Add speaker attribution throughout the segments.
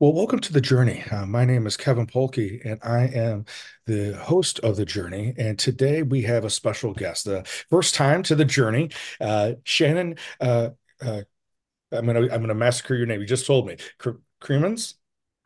Speaker 1: Well, welcome to the journey. Uh, my name is Kevin Polky, and I am the host of the journey. And today we have a special guest, the first time to the journey, uh, Shannon. Uh, uh I'm gonna I'm gonna massacre your name. You just told me, Cremens.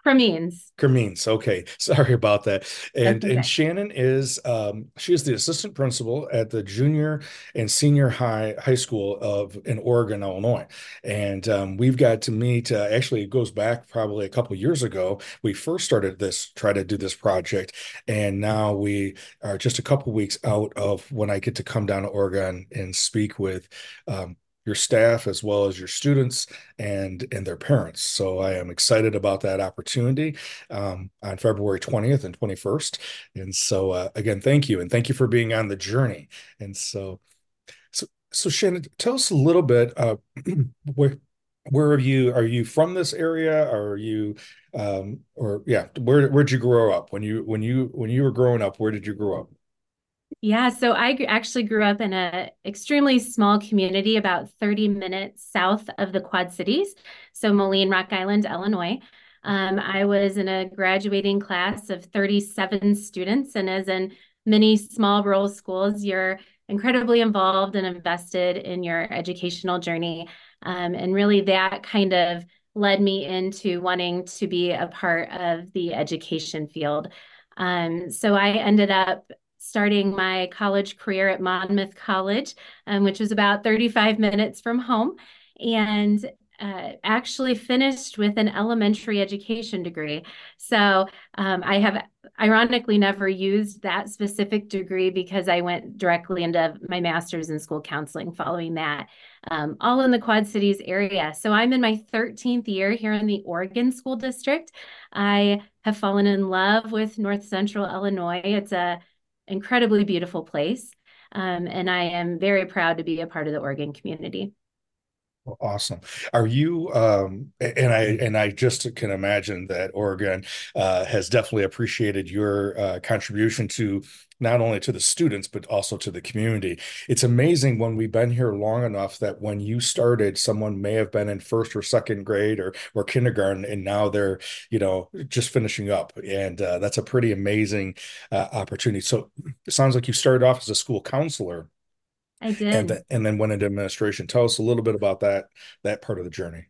Speaker 2: Cremeens.
Speaker 1: Cremeens. Okay. Sorry about that. And okay. and Shannon is um, she is the assistant principal at the junior and senior high high school of in Oregon, Illinois. And um, we've got to meet. Uh, actually, it goes back probably a couple years ago. We first started this, try to do this project, and now we are just a couple weeks out of when I get to come down to Oregon and speak with um, your staff as well as your students and and their parents. So I am excited about that opportunity um, on February 20th and 21st. And so uh, again, thank you and thank you for being on the journey. And so so so Shannon, tell us a little bit uh, where where are you are you from this area are you um or yeah where where'd you grow up when you when you when you were growing up where did you grow up
Speaker 2: yeah, so I actually grew up in a extremely small community about 30 minutes south of the Quad Cities, so Moline, Rock Island, Illinois. Um, I was in a graduating class of 37 students, and as in many small rural schools, you're incredibly involved and invested in your educational journey. Um, and really, that kind of led me into wanting to be a part of the education field. Um, so I ended up starting my college career at Monmouth College, um, which was about 35 minutes from home, and uh, actually finished with an elementary education degree. So um, I have ironically never used that specific degree because I went directly into my master's in school counseling following that, um, all in the Quad Cities area. So I'm in my 13th year here in the Oregon School District. I have fallen in love with North Central Illinois. It's a incredibly beautiful place. Um, and I am very proud to be a part of the Oregon community.
Speaker 1: Awesome. Are you um and I and I just can imagine that Oregon uh has definitely appreciated your uh contribution to not only to the students but also to the community. It's amazing when we've been here long enough that when you started someone may have been in first or second grade or or kindergarten and now they're, you know, just finishing up and uh, that's a pretty amazing uh, opportunity. So it sounds like you started off as a school counselor
Speaker 2: I did.
Speaker 1: And, th- and then went into administration. Tell us a little bit about that that part of the journey.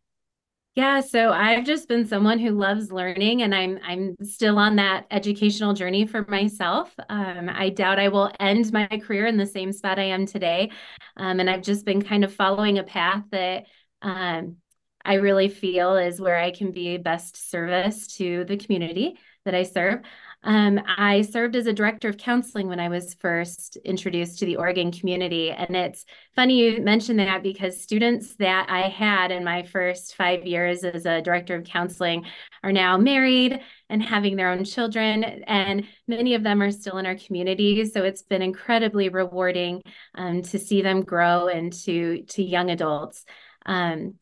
Speaker 2: Yeah, so I've just been someone who loves learning, and I'm I'm still on that educational journey for myself. Um, I doubt I will end my career in the same spot I am today, um, and I've just been kind of following a path that um, I really feel is where I can be best service to the community that I serve. Um, I served as a director of counseling when I was first introduced to the Oregon community. And it's funny you mentioned that because students that I had in my first five years as a director of counseling are now married and having their own children. And many of them are still in our community. So it's been incredibly rewarding um, to see them grow into to young adults. Um,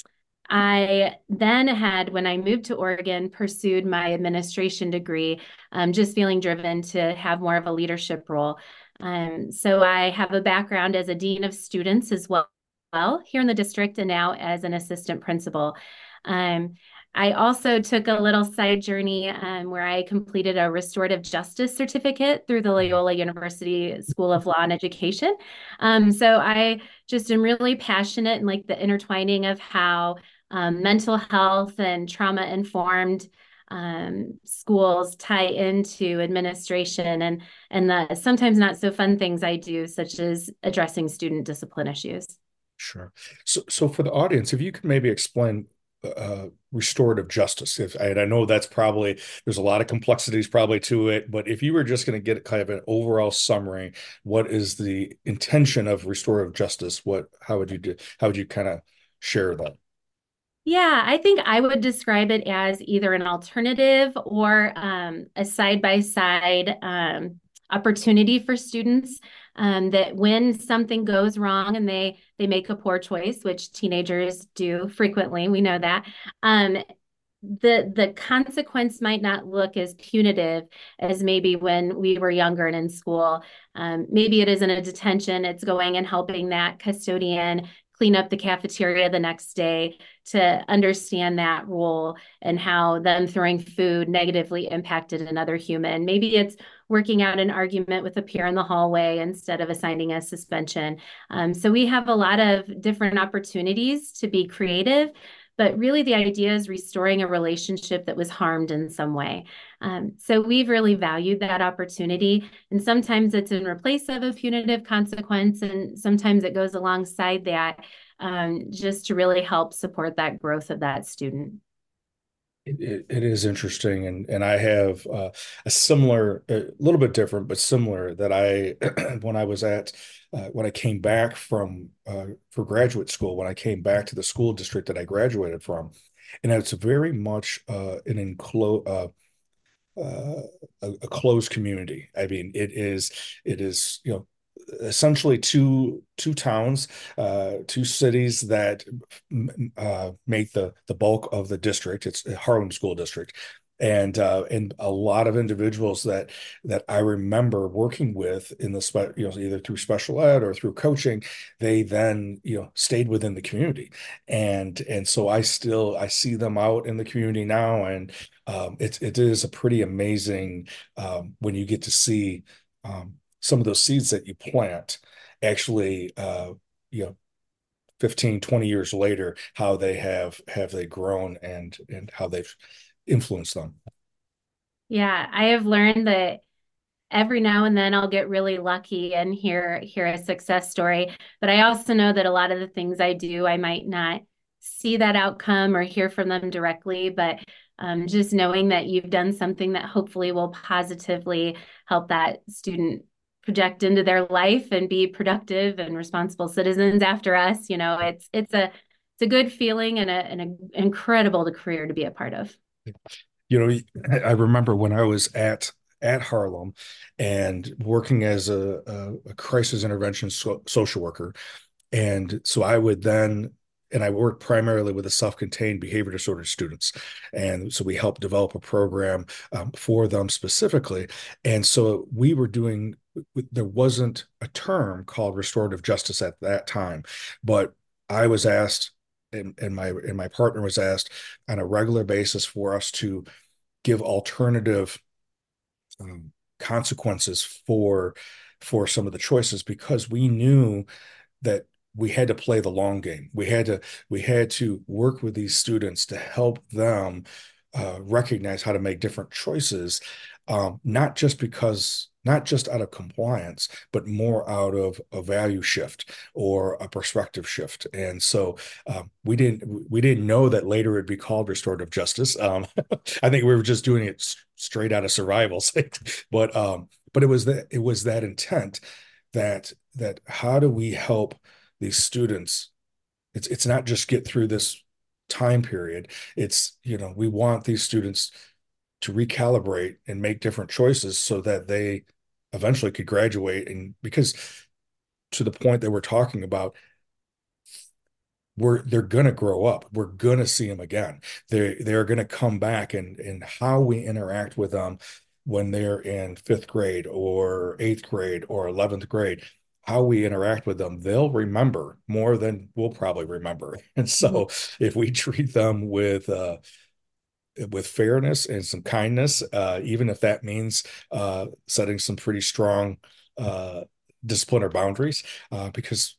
Speaker 2: I then had, when I moved to Oregon, pursued my administration degree, um, just feeling driven to have more of a leadership role. Um, so I have a background as a dean of students as well, well here in the district and now as an assistant principal. Um, I also took a little side journey um, where I completed a restorative justice certificate through the Loyola University School of Law and Education. Um, so I just am really passionate in like the intertwining of how um, mental health and trauma informed um, schools tie into administration and and the sometimes not so fun things I do, such as addressing student discipline issues.
Speaker 1: Sure. So, so for the audience, if you could maybe explain uh, restorative justice, if and I know that's probably there's a lot of complexities probably to it, but if you were just going to get kind of an overall summary, what is the intention of restorative justice? What how would you do? How would you kind of share that?
Speaker 2: Yeah, I think I would describe it as either an alternative or um, a side by side opportunity for students. Um, that when something goes wrong and they they make a poor choice, which teenagers do frequently, we know that. Um, the the consequence might not look as punitive as maybe when we were younger and in school. Um, maybe it isn't a detention; it's going and helping that custodian clean up the cafeteria the next day to understand that role and how them throwing food negatively impacted another human. Maybe it's working out an argument with a peer in the hallway instead of assigning a suspension. Um, so we have a lot of different opportunities to be creative but really the idea is restoring a relationship that was harmed in some way. Um, so we've really valued that opportunity. And sometimes it's in replace of a punitive consequence, and sometimes it goes alongside that um, just to really help support that growth of that student.
Speaker 1: It, it is interesting, and and I have uh, a similar, a little bit different, but similar that I when I was at uh, when I came back from uh, for graduate school, when I came back to the school district that I graduated from, and it's very much uh, an enclosed. Uh, uh, a, a, closed community. I mean, it is it is you know essentially two two towns, uh, two cities that uh, make the the bulk of the district. It's Harlem School District, and uh, and a lot of individuals that that I remember working with in the spe- you know either through special ed or through coaching, they then you know stayed within the community, and and so I still I see them out in the community now, and um, it it is a pretty amazing um, when you get to see um, some of those seeds that you plant actually uh, you know 15 20 years later how they have have they grown and and how they've influenced them.
Speaker 2: Yeah i have learned that every now and then i'll get really lucky and hear hear a success story but i also know that a lot of the things i do i might not see that outcome or hear from them directly but um, just knowing that you've done something that hopefully will positively help that student project into their life and be productive and responsible citizens after us. You know, it's it's a it's a good feeling and a an incredible career to be a part of.
Speaker 1: You know, I remember when I was at at Harlem and working as a, a, a crisis intervention so, social worker. And so I would then and I work primarily with the self-contained behavior disorder students, and so we help develop a program um, for them specifically. And so we were doing. There wasn't a term called restorative justice at that time, but I was asked, and, and my and my partner was asked on a regular basis for us to give alternative um, consequences for for some of the choices because we knew that we had to play the long game. We had to we had to work with these students to help them uh, recognize how to make different choices, um, not just because not just out of compliance, but more out of a value shift or a perspective shift. And so um, we didn't we didn't know that later it'd be called restorative justice. Um, I think we were just doing it straight out of survival, but um, but it was that it was that intent that that how do we help these students it's it's not just get through this time period it's you know we want these students to recalibrate and make different choices so that they eventually could graduate and because to the point that we're talking about we're they're going to grow up we're going to see them again they they're going to come back and and how we interact with them when they're in fifth grade or eighth grade or 11th grade how we interact with them, they'll remember more than we'll probably remember. And so mm-hmm. if we treat them with uh, with fairness and some kindness, uh, even if that means uh, setting some pretty strong uh, discipline or boundaries, uh, because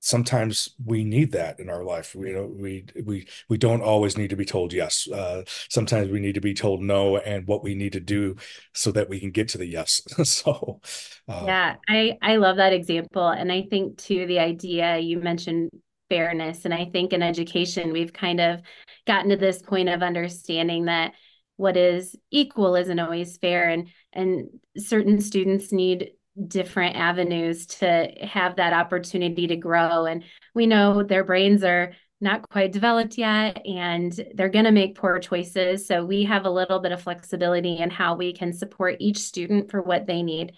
Speaker 1: sometimes we need that in our life. We, you know, we we we don't always need to be told yes. Uh, sometimes we need to be told no, and what we need to do so that we can get to the yes. so,
Speaker 2: uh, yeah, I I love that example, and I think too the idea you mentioned fairness, and I think in education we've kind of gotten to this point of understanding that what is equal isn't always fair, and and certain students need different avenues to have that opportunity to grow. And we know their brains are not quite developed yet and they're going to make poor choices. So we have a little bit of flexibility in how we can support each student for what they need.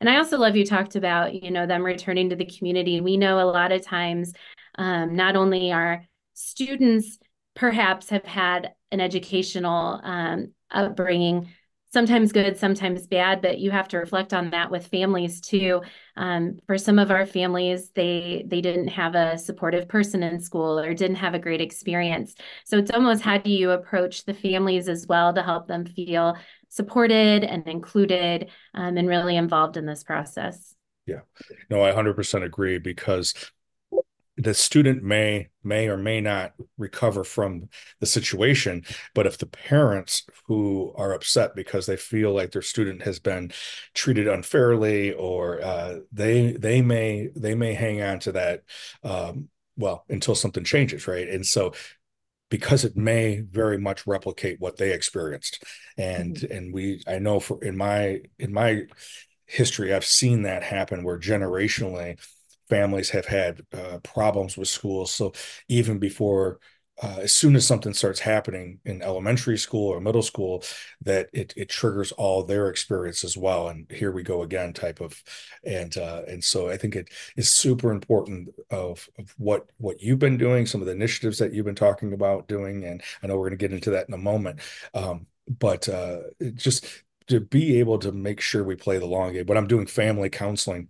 Speaker 2: And I also love you talked about, you know, them returning to the community. We know a lot of times, um, not only are students perhaps have had an educational um, upbringing sometimes good, sometimes bad, but you have to reflect on that with families too. Um, for some of our families, they they didn't have a supportive person in school or didn't have a great experience. So it's almost how do you approach the families as well to help them feel supported and included um, and really involved in this process.
Speaker 1: Yeah, no, I 100% agree because the student may may or may not recover from the situation but if the parents who are upset because they feel like their student has been treated unfairly or uh, they they may they may hang on to that um, well until something changes right and so because it may very much replicate what they experienced and mm-hmm. and we i know for in my in my history i've seen that happen where generationally families have had uh, problems with schools. So even before, uh, as soon as something starts happening in elementary school or middle school, that it it triggers all their experience as well. And here we go again, type of, and uh, and so I think it is super important of of what what you've been doing, some of the initiatives that you've been talking about doing, and I know we're going to get into that in a moment. Um, but uh, just to be able to make sure we play the long game. When I'm doing family counseling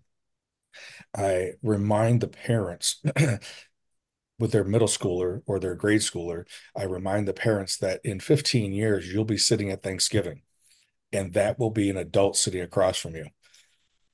Speaker 1: I remind the parents with their middle schooler or their grade schooler, I remind the parents that in 15 years, you'll be sitting at Thanksgiving and that will be an adult sitting across from you.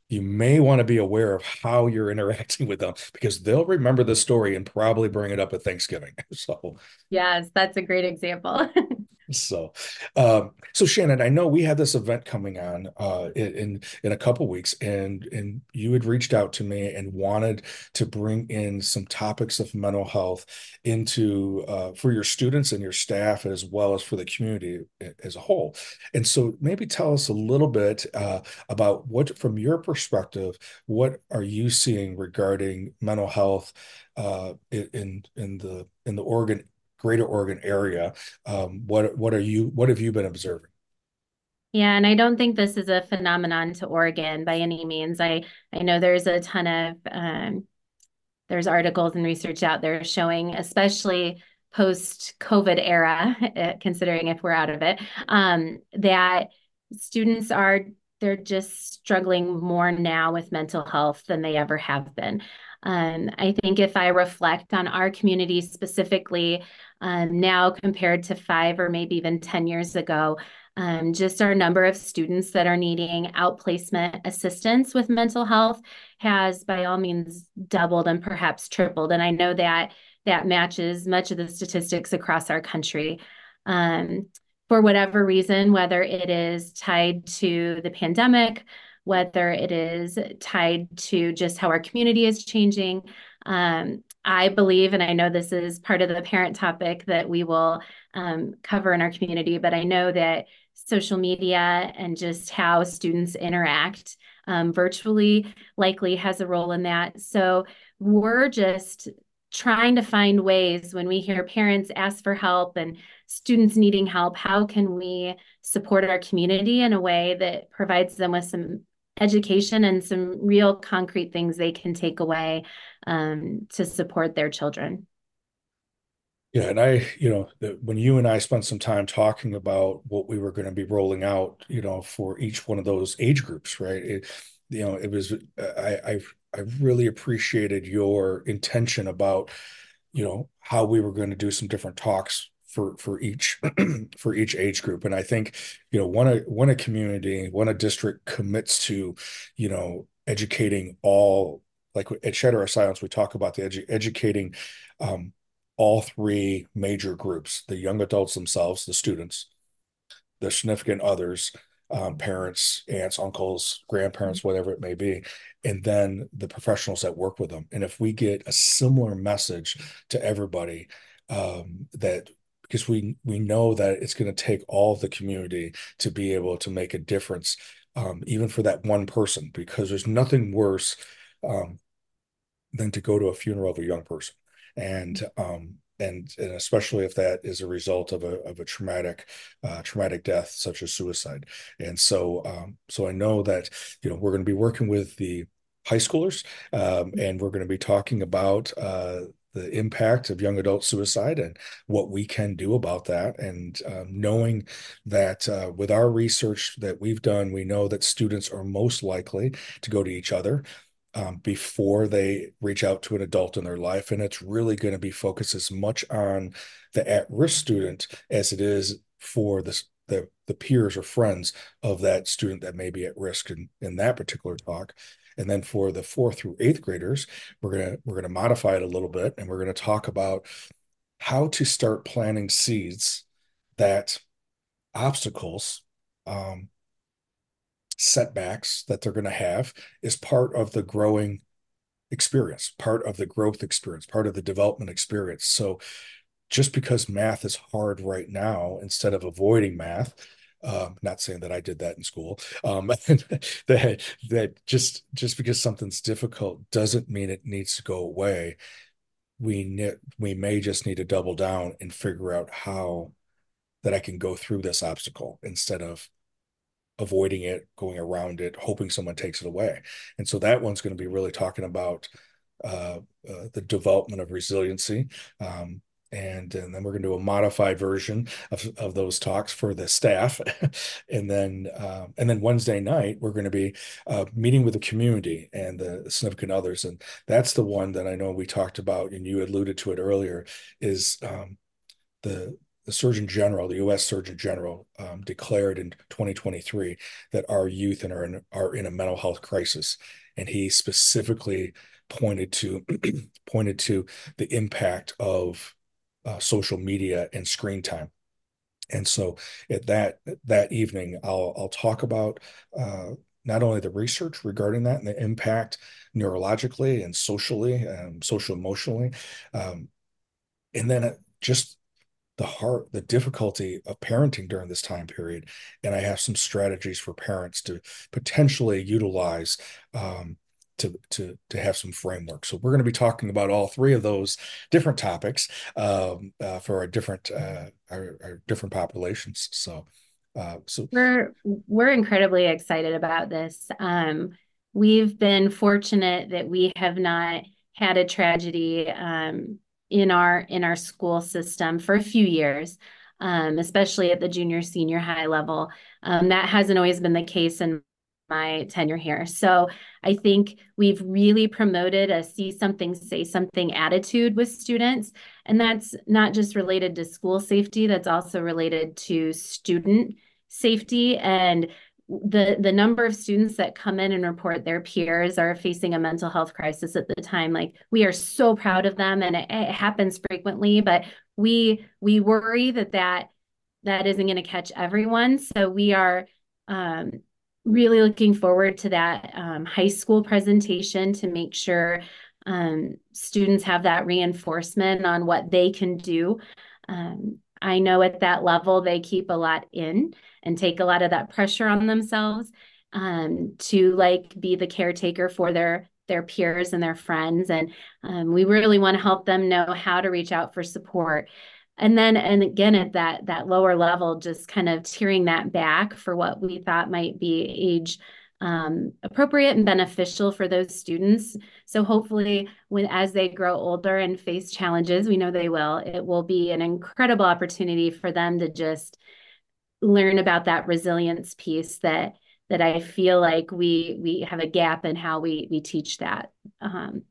Speaker 1: You may want to be aware of how you're interacting with them because they'll remember the story and probably bring it up at Thanksgiving. So,
Speaker 2: yes, that's a great example.
Speaker 1: So, um, so Shannon, I know we had this event coming on uh, in in a couple weeks, and and you had reached out to me and wanted to bring in some topics of mental health into uh, for your students and your staff as well as for the community as a whole. And so, maybe tell us a little bit uh, about what, from your perspective, what are you seeing regarding mental health uh, in in the in the Oregon greater Oregon area. Um, what what are you what have you been observing?
Speaker 2: Yeah, and I don't think this is a phenomenon to Oregon by any means. I I know there's a ton of um, there's articles and research out there showing, especially post COVID era, considering if we're out of it, um, that students are they're just struggling more now with mental health than they ever have been. Um, I think if I reflect on our community specifically, um, now compared to five or maybe even 10 years ago. Um, just our number of students that are needing outplacement assistance with mental health has by all means doubled and perhaps tripled. And I know that that matches much of the statistics across our country. Um, for whatever reason, whether it is tied to the pandemic, whether it is tied to just how our community is changing, um, I believe, and I know this is part of the parent topic that we will um, cover in our community, but I know that social media and just how students interact um, virtually likely has a role in that. So we're just trying to find ways when we hear parents ask for help and students needing help, how can we support our community in a way that provides them with some education and some real concrete things they can take away um, to support their children.
Speaker 1: Yeah, and I, you know, the, when you and I spent some time talking about what we were going to be rolling out, you know, for each one of those age groups, right? It, you know, it was I, I I really appreciated your intention about, you know, how we were going to do some different talks for for each for each age group and i think you know when a when a community when a district commits to you know educating all like at shatter our silence we talk about the edu- educating um, all three major groups the young adults themselves the students the significant others um, parents aunts uncles grandparents mm-hmm. whatever it may be and then the professionals that work with them and if we get a similar message to everybody um, that because we we know that it's going to take all the community to be able to make a difference, um, even for that one person. Because there's nothing worse um, than to go to a funeral of a young person, and um, and and especially if that is a result of a of a traumatic uh, traumatic death such as suicide. And so um, so I know that you know we're going to be working with the high schoolers, um, and we're going to be talking about uh, the impact of young adult suicide and what we can do about that. And um, knowing that uh, with our research that we've done, we know that students are most likely to go to each other um, before they reach out to an adult in their life. And it's really going to be focused as much on the at risk student as it is for the, the, the peers or friends of that student that may be at risk in, in that particular talk. And then for the fourth through eighth graders, we're gonna we're gonna modify it a little bit, and we're gonna talk about how to start planting seeds that obstacles um, setbacks that they're to have is part of the growing experience, part of the growth experience, part of the development experience. So just because math is hard right now, instead of avoiding math, um, not saying that I did that in school, um, that that just just because something's difficult doesn't mean it needs to go away. We ne- we may just need to double down and figure out how that I can go through this obstacle instead of avoiding it, going around it, hoping someone takes it away. And so that one's going to be really talking about uh, uh, the development of resiliency. Um, and, and then we're going to do a modified version of, of those talks for the staff and then uh, and then wednesday night we're going to be uh, meeting with the community and the significant others and that's the one that i know we talked about and you alluded to it earlier is um, the the Surgeon General, the U.S. Surgeon General, um, declared in 2023 that our youth are in, are in a mental health crisis, and he specifically pointed to pointed to the impact of uh, social media and screen time. And so at that that evening, I'll I'll talk about uh, not only the research regarding that and the impact neurologically and socially, um, social emotionally, um, and then just the heart the difficulty of parenting during this time period and i have some strategies for parents to potentially utilize um, to to to have some framework. So we're going to be talking about all three of those different topics um, uh, for our different uh, our, our, different populations. So uh, so
Speaker 2: we're we're incredibly excited about this. Um, we've been fortunate that we have not had a tragedy um, in our in our school system for a few years, um, especially at the junior senior high level. Um, that hasn't always been the case in my tenure here. So I think we've really promoted a see something, say something attitude with students. And that's not just related to school safety, that's also related to student safety and the the number of students that come in and report their peers are facing a mental health crisis at the time like we are so proud of them and it, it happens frequently but we we worry that that that isn't going to catch everyone so we are um, really looking forward to that um, high school presentation to make sure um, students have that reinforcement on what they can do. Um, i know at that level they keep a lot in and take a lot of that pressure on themselves um, to like be the caretaker for their their peers and their friends. And um, we really want to help them know how to reach out for support and then and again at that that lower level just kind of tearing that back for what we thought might be age um, appropriate and beneficial for those students so hopefully when as they grow older and face challenges we know they will it will be an incredible opportunity for them to just learn about that resilience piece that that I feel like we we have a gap in how we we teach that. Um,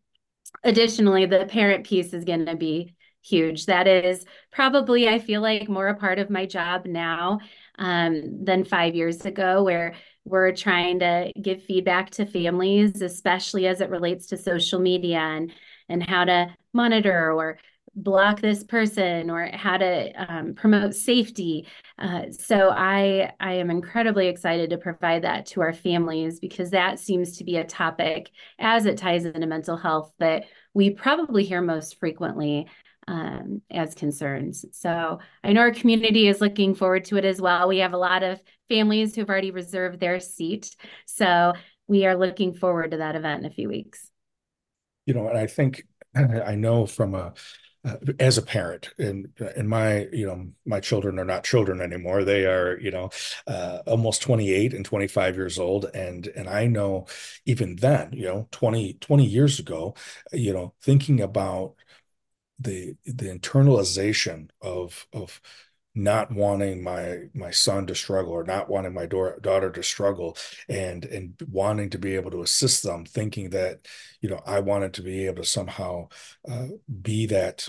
Speaker 2: additionally, the parent piece is going to be huge. That is probably I feel like more a part of my job now um, than five years ago, where we're trying to give feedback to families, especially as it relates to social media and and how to monitor or block this person or how to um, promote safety. Uh, so I I am incredibly excited to provide that to our families because that seems to be a topic as it ties into mental health that we probably hear most frequently um, as concerns. So I know our community is looking forward to it as well. We have a lot of families who've already reserved their seat. So we are looking forward to that event in a few weeks.
Speaker 1: You know, and I think I know from a uh, as a parent and and my you know my children are not children anymore they are you know uh, almost 28 and 25 years old and and i know even then you know 20 20 years ago you know thinking about the the internalization of of not wanting my my son to struggle or not wanting my da- daughter to struggle and and wanting to be able to assist them thinking that you know i wanted to be able to somehow uh, be that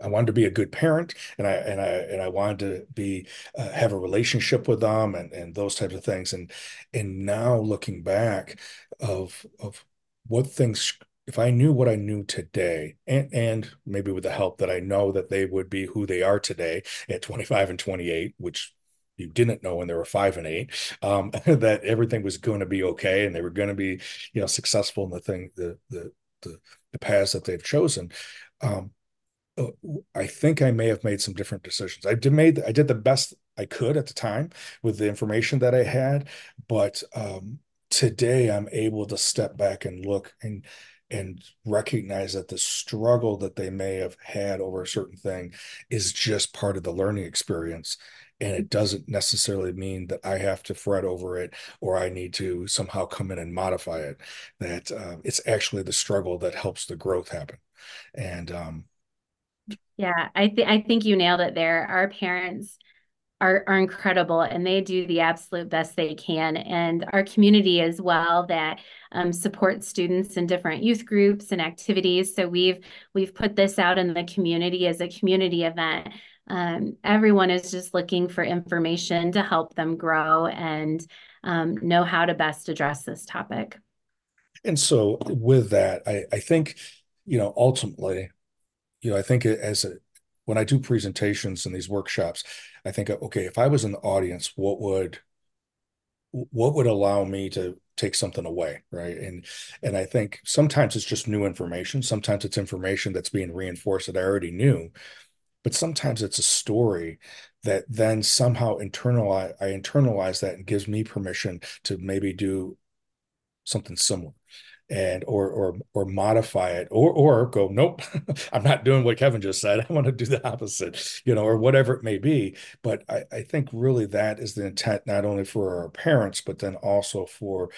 Speaker 1: I wanted to be a good parent and I and I and I wanted to be uh, have a relationship with them and and those types of things. And and now looking back of of what things if I knew what I knew today, and and maybe with the help that I know that they would be who they are today at 25 and 28, which you didn't know when they were five and eight, um, that everything was going to be okay and they were going to be, you know, successful in the thing, the the the, the paths that they've chosen. Um, uh, I think I may have made some different decisions. I did made I did the best I could at the time with the information that I had, but um, today I'm able to step back and look and and recognize that the struggle that they may have had over a certain thing is just part of the learning experience and it doesn't necessarily mean that I have to fret over it or I need to somehow come in and modify it. That uh, it's actually the struggle that helps the growth happen. And um,
Speaker 2: yeah, I think I think you nailed it there. Our parents are, are incredible and they do the absolute best they can. And our community as well that um, supports students in different youth groups and activities. So we've we've put this out in the community as a community event. Um, everyone is just looking for information to help them grow and um, know how to best address this topic.
Speaker 1: And so with that, I, I think, you know, ultimately, you know, I think as a when I do presentations and these workshops, I think, okay, if I was in the audience, what would what would allow me to take something away, right? And and I think sometimes it's just new information. Sometimes it's information that's being reinforced that I already knew, but sometimes it's a story that then somehow internalize I internalize that and gives me permission to maybe do something similar and or or or modify it or or go nope i'm not doing what kevin just said. I want to do the opposite you know or whatever it may be. But i i think really that is the intent not only for our parents but then also for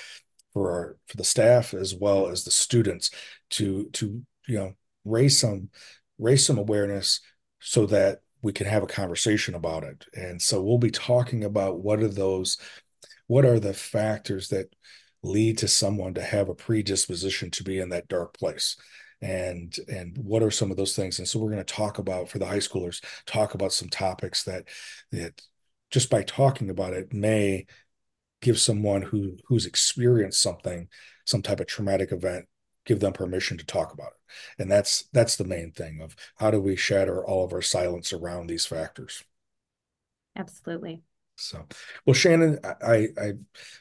Speaker 1: for our for the staff as well as the students to to you know raise some raise some awareness so that we can have a conversation about it. And so we'll be talking about what are those what are the factors that lead to someone to have a predisposition to be in that dark place. And and what are some of those things? And so we're going to talk about for the high schoolers talk about some topics that that just by talking about it may give someone who who's experienced something some type of traumatic event give them permission to talk about it. And that's that's the main thing of how do we shatter all of our silence around these factors.
Speaker 2: Absolutely
Speaker 1: so, well, Shannon, I, I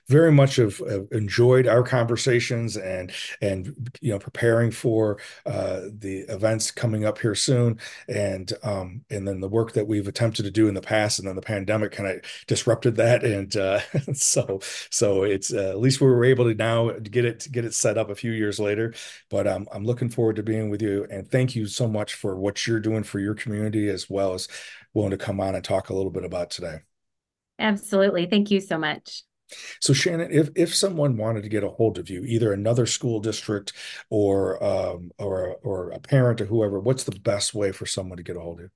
Speaker 1: very much have, have, enjoyed our conversations and and you know preparing for uh, the events coming up here soon, and um, and then the work that we've attempted to do in the past, and then the pandemic kind of disrupted that, and uh, so so it's uh, at least we were able to now get it get it set up a few years later. But um, I'm looking forward to being with you, and thank you so much for what you're doing for your community as well as willing to come on and talk a little bit about today.
Speaker 2: Absolutely. Thank you so much.
Speaker 1: So Shannon, if if someone wanted to get a hold of you, either another school district or um, or or a parent or whoever, what's the best way for someone to get a hold of you?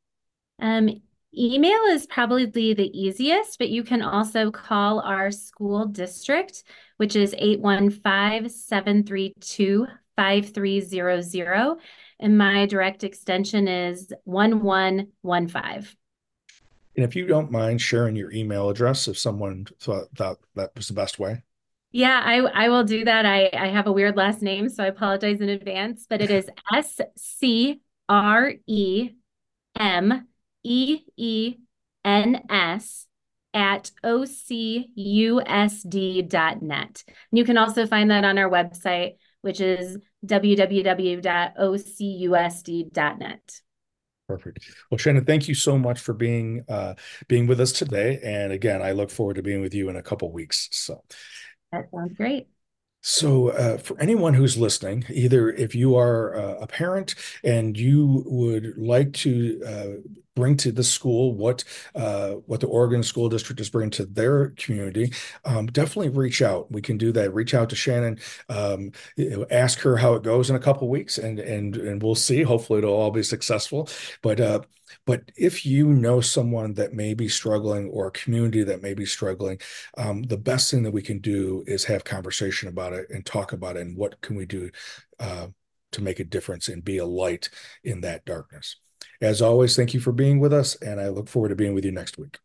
Speaker 2: Um, email is probably the easiest, but you can also call our school district, which is 815-732-5300. And my direct extension is 1115.
Speaker 1: And if you don't mind sharing your email address, if someone thought that that was the best way.
Speaker 2: Yeah, I I will do that. I I have a weird last name, so I apologize in advance, but it is S C R E M E E N S at ocusd.net. And you can also find that on our website, which is www.ocusd.net.
Speaker 1: Perfect. Well, Shannon, thank you so much for being uh, being with us today. And again, I look forward to being with you in a couple weeks. So
Speaker 2: that sounds great.
Speaker 1: So, uh, for anyone who's listening, either if you are uh, a parent and you would like to uh, bring to the school, what uh, what the Oregon School District is bringing to their community, um, definitely reach out. We can do that. Reach out to Shannon, um, ask her how it goes in a couple weeks, and and and we'll see. Hopefully, it'll all be successful. But uh, but if you know someone that may be struggling or a community that may be struggling, um, the best thing that we can do is have conversation about it and talk about it and what can we do uh, to make a difference and be a light in that darkness. As always, thank you for being with us, and I look forward to being with you next week.